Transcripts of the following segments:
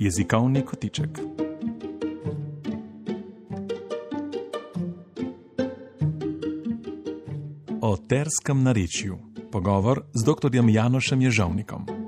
Jezikovni kotiček. O terskem narečju. Pogovor z dr. Janošem Ježovnikom.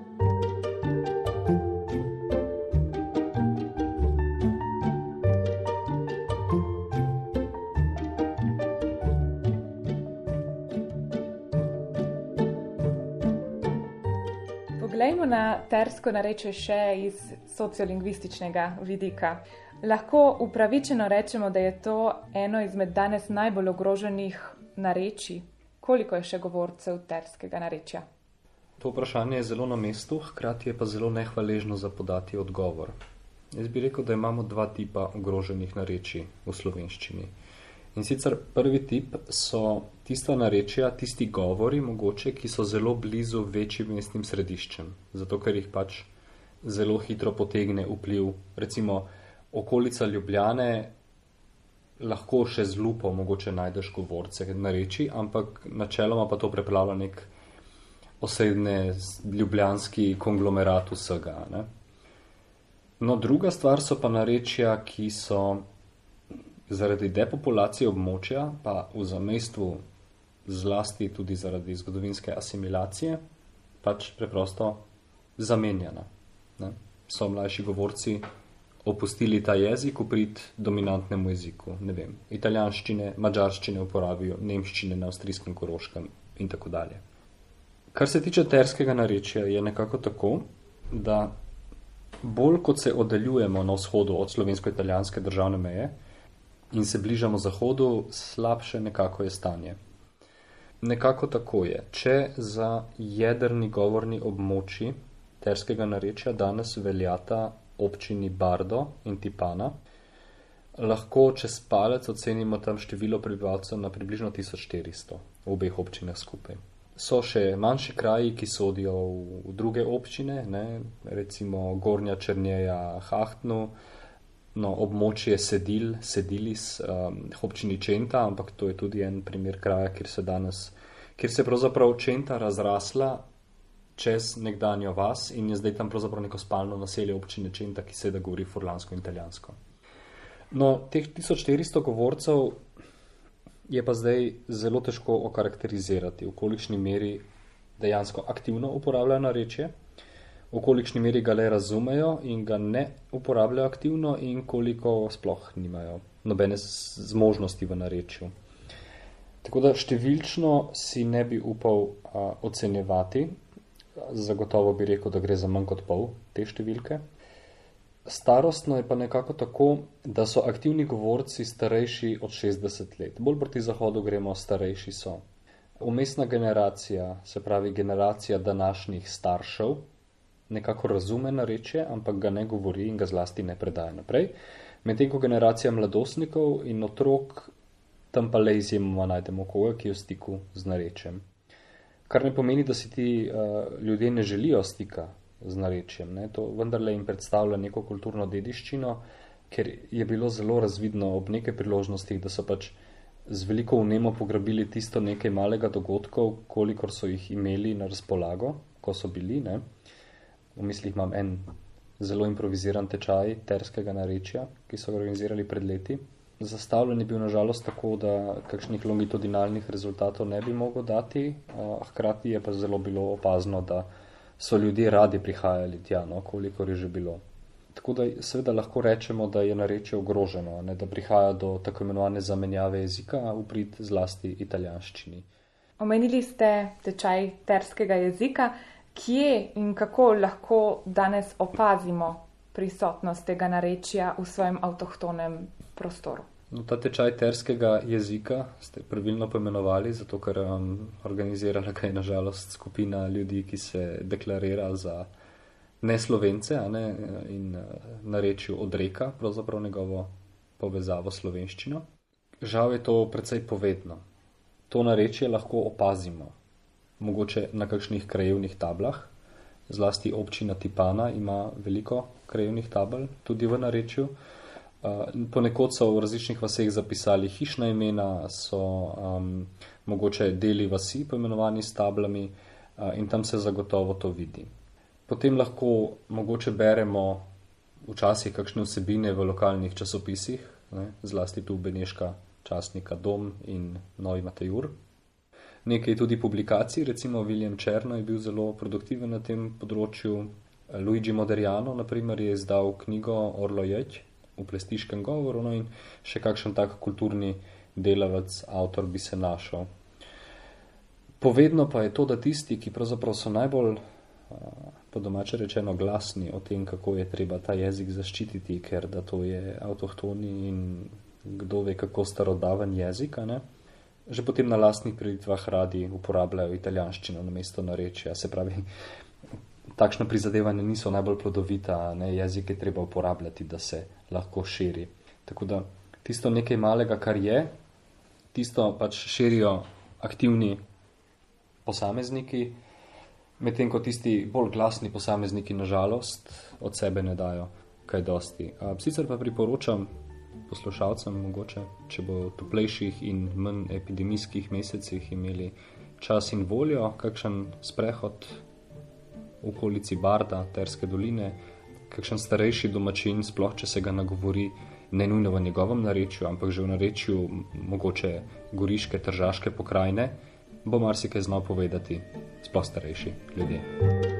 tersko nareče še iz sociolingvističnega vidika. Lahko upravičeno rečemo, da je to eno izmed danes najbolj ogroženih narečij. Koliko je še govorcev terskega narečja? To vprašanje je zelo na mestu, hkrati je pa zelo nehvaležno za podati odgovor. Jaz bi rekel, da imamo dva tipa ogroženih narečij v slovenščini. In sicer prvi tip so tista narečja, tisti govori, mogoče, ki so zelo blizu večjim mestnim središčem, zato ker jih pač zelo hitro potegne vpliv. Recimo okolica Ljubljane lahko še z lupo mogoče najdeš govorce nareči, ampak načeloma pa to preplavlja nek osrednje ljubljanski konglomerat vsega. Ne? No, druga stvar so pa narečja, ki so Zaradi depopulacije območja, pa v zamestvu zlasti tudi zaradi zgodovinske asimilacije, pač preprosto zamenjana. Ne? So mlajši govorci opustili ta jezik v prid dominantnemu jeziku, ne vem, italijanščine, mađarščine uporabijo, nemščine na avstrijskem koroškem in tako dalje. Kar se tiče terskega narečja, je nekako tako, da bolj kot se oddaljujemo na vzhodu od slovensko-italijanske državne meje, in se bližamo zahodu, slabše nekako je stanje. Nekako tako je. Če za jedrni govorni območji terskega narečja danes veljata občini Bardo in Tipana, lahko čez palec ocenimo tam število prebivalcev na približno 1400 v obeh občinah skupaj. So še manjši kraji, ki sodijo v druge občine, ne? recimo Gornja Črnjeja, Hahtnu, no, območje sedil, sedilis, um, občini Čenta, ampak to je tudi en primer kraja, kjer se danes, kjer se pravzaprav Čenta razrasla čez nekdanjo vas in je zdaj tam pravzaprav neko spalno naselje občine Čenta, ki se da govori furlansko in italijansko. No, teh 1400 govorcev je pa zdaj zelo težko okarakterizirati, v kolikšni meri dejansko aktivno uporabljajo narečje v kolikšni meri ga le razumejo in ga ne uporabljajo aktivno, in koliko sploh nimajo nobene zmožnosti v narečju. Tako da številčno si ne bi upal a, ocenjevati, zagotovo bi rekel, da gre za manj kot pol te številke. Starostno je pa nekako tako, da so aktivni govorci starejši od 60 let. Bolj proti zahodu gremo, starejši so. Umestna generacija, se pravi generacija današnjih staršev, nekako razume narečje, ampak ga ne govori in ga zlasti ne predaja naprej. Medtem ko generacija mladostnikov in otrok tam pa le izjemoma najdemo koga, ki je v stiku z narečjem. Kar ne pomeni, da si ti uh, ljudje ne želijo stika z narečjem. Ne? To vendarle jim predstavlja neko kulturno dediščino, ker je bilo zelo razvidno ob neke priložnostih, da so pač z veliko vnemo pograbili tisto nekaj malega dogodkov, kolikor so jih imeli na razpolago, ko so bili. Ne? V mislih imam en zelo improviziran tečaj terskega narečja, ki so ga organizirali pred leti. Zastavljen je bil nažalost tako, da kakšnih longitudinalnih rezultatov ne bi mogel dati, hkrati je pa zelo bilo opazno, da so ljudje radi prihajali tja, no, koliko je že bilo. Tako da seveda lahko rečemo, da je narečje ogroženo, ne, da prihaja do tako imenovane zamenjave jezika v prid zlasti italijanščini. Omenili ste tečaj terskega jezika kje in kako lahko danes opazimo prisotnost tega narečja v svojem avtohtonem prostoru. No, ta tečaj terskega jezika ste pravilno poimenovali, zato ker um, organizirala ga je nažalost skupina ljudi, ki se deklarira za neslovence ne, in uh, narečju odreka pravzaprav njegovo povezavo s slovenščino. Žal je to precej povedno. To narečje lahko opazimo mogoče na kakšnih krajevnih tablah. Zlasti občina Tipana ima veliko krajevnih tabel, tudi v narečju. Ponekod so v različnih vaseh zapisali hišna imena, so um, mogoče deli vasi poimenovani s tablami uh, in tam se zagotovo to vidi. Potem lahko mogoče beremo včasih kakšne vsebine v lokalnih časopisih, ne, zlasti tu Beneška časnika Dom in Novi Matejur. Nekaj tudi publikacij, recimo William Černo je bil zelo produktiven na tem področju. Luigi Moderiano, naprimer, je izdal knjigo Orlo Ječ v plestiškem govoru, no in še kakšen tak kulturni delavec, avtor bi se našel. Povedno pa je to, da tisti, ki pravzaprav so najbolj, po domače rečeno, glasni o tem, kako je treba ta jezik zaščititi, ker da to je avtohtoni in kdo ve, kako starodaven jezik, ne? že potem na lastnih preditvah radi uporabljajo italijanščino na mesto narečja. Se pravi, takšno prizadevanje niso najbolj plodovita, ne? jezik je treba uporabljati, da se lahko širi. Tako da tisto nekaj malega, kar je, tisto pač širijo aktivni posamezniki, medtem ko tisti bolj glasni posamezniki, nažalost, od sebe ne dajo kaj dosti. Sicer pa priporočam poslušalcem, mogoče, če bo v toplejših in manj epidemijskih mesecih imeli čas in voljo, kakšen sprehod v okolici Barda, Terske doline, kakšen starejši domačin, sploh če se ga nagovori, ne nujno v njegovem narečju, ampak že v narečju mogoče goriške, tržaške pokrajine, bo marsikaj znal povedati, sploh starejši ljudje.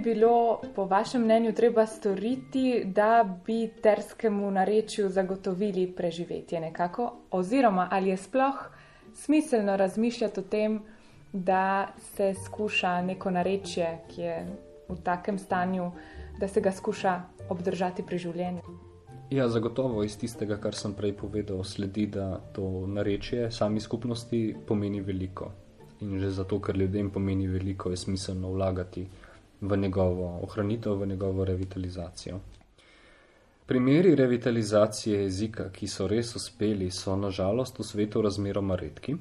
Bilo po vašem mnenju treba storiti, da bi terskemu narečju zagotovili preživetje nekako? Oziroma, ali je sploh smiselno razmišljati o tem, da se skuša neko narečje, ki je v takem stanju, da se ga skuša obdržati pri življenju? Ja, zagotovo iz tistega, kar sem prej povedal, sledi, da to narečje sami skupnosti pomeni veliko. In že zato, ker ljudem pomeni veliko, je smiselno vlagati v njegovo ohranitev, v njegovo revitalizacijo. Primeri revitalizacije jezika, ki so res uspeli, so nažalost v svetu razmeroma redki,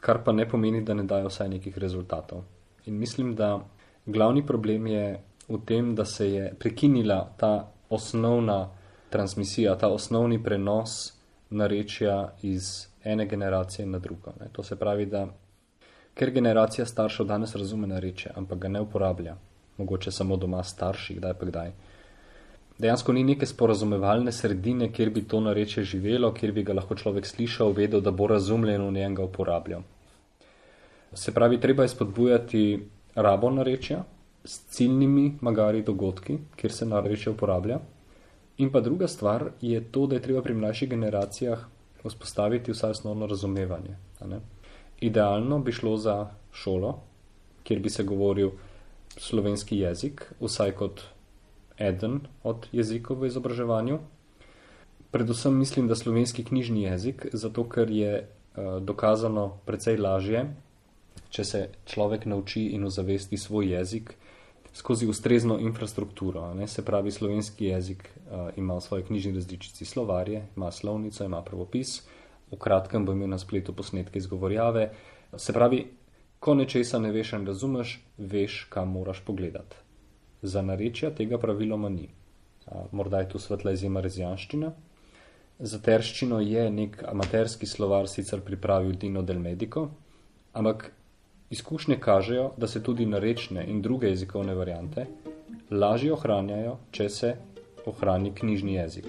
kar pa ne pomeni, da ne dajo vsaj nekih rezultatov. In mislim, da glavni problem je v tem, da se je prekinila ta osnovna transmisija, ta osnovni prenos narečja iz ene generacije na drugo. Ne. To se pravi, da ker generacija staršev danes razume narečje, ampak ga ne uporablja, mogoče samo doma starši, kdaj pa kdaj. Dejansko ni neke sporazumevalne sredine, kjer bi to nareče živelo, kjer bi ga lahko človek slišal, vedel, da bo razumljen in njega uporabljal. Se pravi, treba je spodbujati rabo narečja s ciljnimi magari dogodki, kjer se narečje uporablja. In pa druga stvar je to, da je treba pri mlajših generacijah vzpostaviti vsaj osnovno razumevanje. Idealno bi šlo za šolo, kjer bi se govoril slovenski jezik, vsaj kot eden od jezikov v izobraževanju. Predvsem mislim, da slovenski knjižni jezik, zato ker je uh, dokazano precej lažje, če se človek nauči in ozavesti svoj jezik skozi ustrezno infrastrukturo. Ne? Se pravi, slovenski jezik uh, ima v svoji knjižni različici slovarje, ima slovnico, ima pravopis, v kratkem bo imel na spletu posnetke izgovorjave. Se pravi, Ko nečesa ne veš in razumeš, veš, kam moraš pogledati. Za narečja tega praviloma ni. Morda je tu svetla izjema rezijanščina. Za terščino je nek amaterski slovar sicer pripravil Dino del Medico, ampak izkušnje kažejo, da se tudi narečne in druge jezikovne variante lažje ohranjajo, če se ohrani knjižni jezik.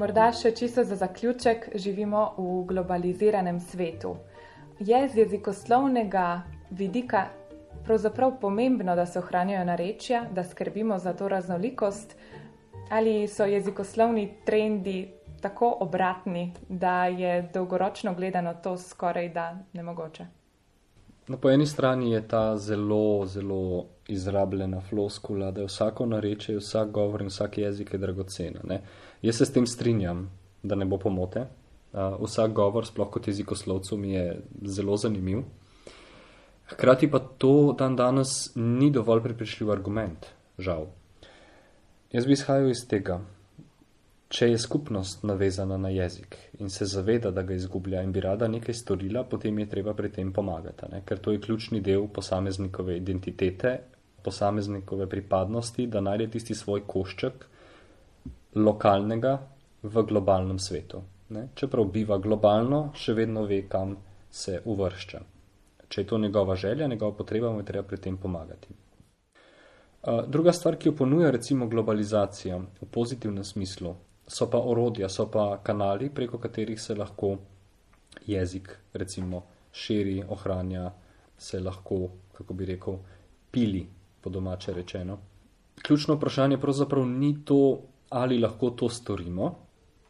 Morda še čisto za zaključek, živimo v globaliziranem svetu. Je z jezikoslovnega vidika pravzaprav pomembno, da se ohranjajo narečja, da skrbimo za to raznolikost, ali so jezikoslovni trendi tako obratni, da je dolgoročno gledano to skoraj da nemogoče? No, po eni strani je ta zelo, zelo izrabljena floskula, da je vsako nareče, vsak govor in vsak jezik je dragocena. Ne? Jaz se s tem strinjam, da ne bo pomote. Uh, vsak govor, sploh kot jezikoslovcu, mi je zelo zanimiv. Hkrati pa to dan danes ni dovolj pripričljiv argument, žal. Jaz bi izhajal iz tega. Če je skupnost navezana na jezik in se zaveda, da ga izgublja in bi rada nekaj storila, potem je treba pri tem pomagati, ne? ker to je ključni del posameznikove identitete, posameznikove pripadnosti, da najde tisti svoj košček lokalnega v globalnem svetu. Ne? Čeprav biva globalno, še vedno ve, kam se uvršča. Če je to njegova želja, njegova potreba, mu je treba pri tem pomagati. Druga stvar, ki jo ponuja recimo globalizacija v pozitivnem smislu, so pa orodja, so pa kanali, preko katerih se lahko jezik recimo širi, ohranja, se lahko, kako bi rekel, pili, po domače rečeno. Ključno vprašanje pravzaprav ni to, ali lahko to storimo,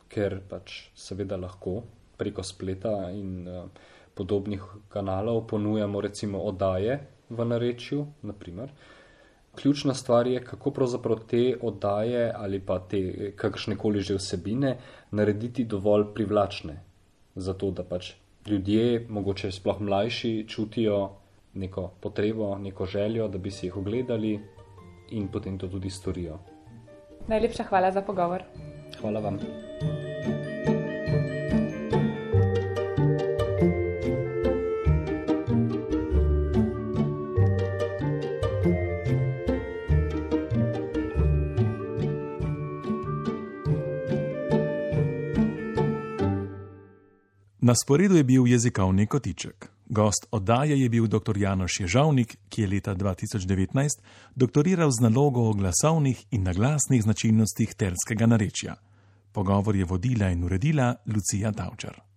ker pač seveda lahko preko spleta in uh, podobnih kanalov ponujamo recimo oddaje v narečju, naprimer. Ključna stvar je, kako pravzaprav te oddaje ali pa te kakršnekoli že vsebine narediti dovolj privlačne, zato da pač ljudje, mogoče sploh mlajši, čutijo neko potrebo, neko željo, da bi si jih ogledali in potem to tudi storijo. Najlepša hvala za pogovor. Hvala vam. Na sporedu je bil jezikovni kotiček. Gost oddaje je bil dr. Janoš Ježavnik, ki je leta 2019 doktoriral z nalogo o glasovnih in naglasnih značilnostih terskega narečja. Pogovor je vodila in uredila Lucija Tavčar.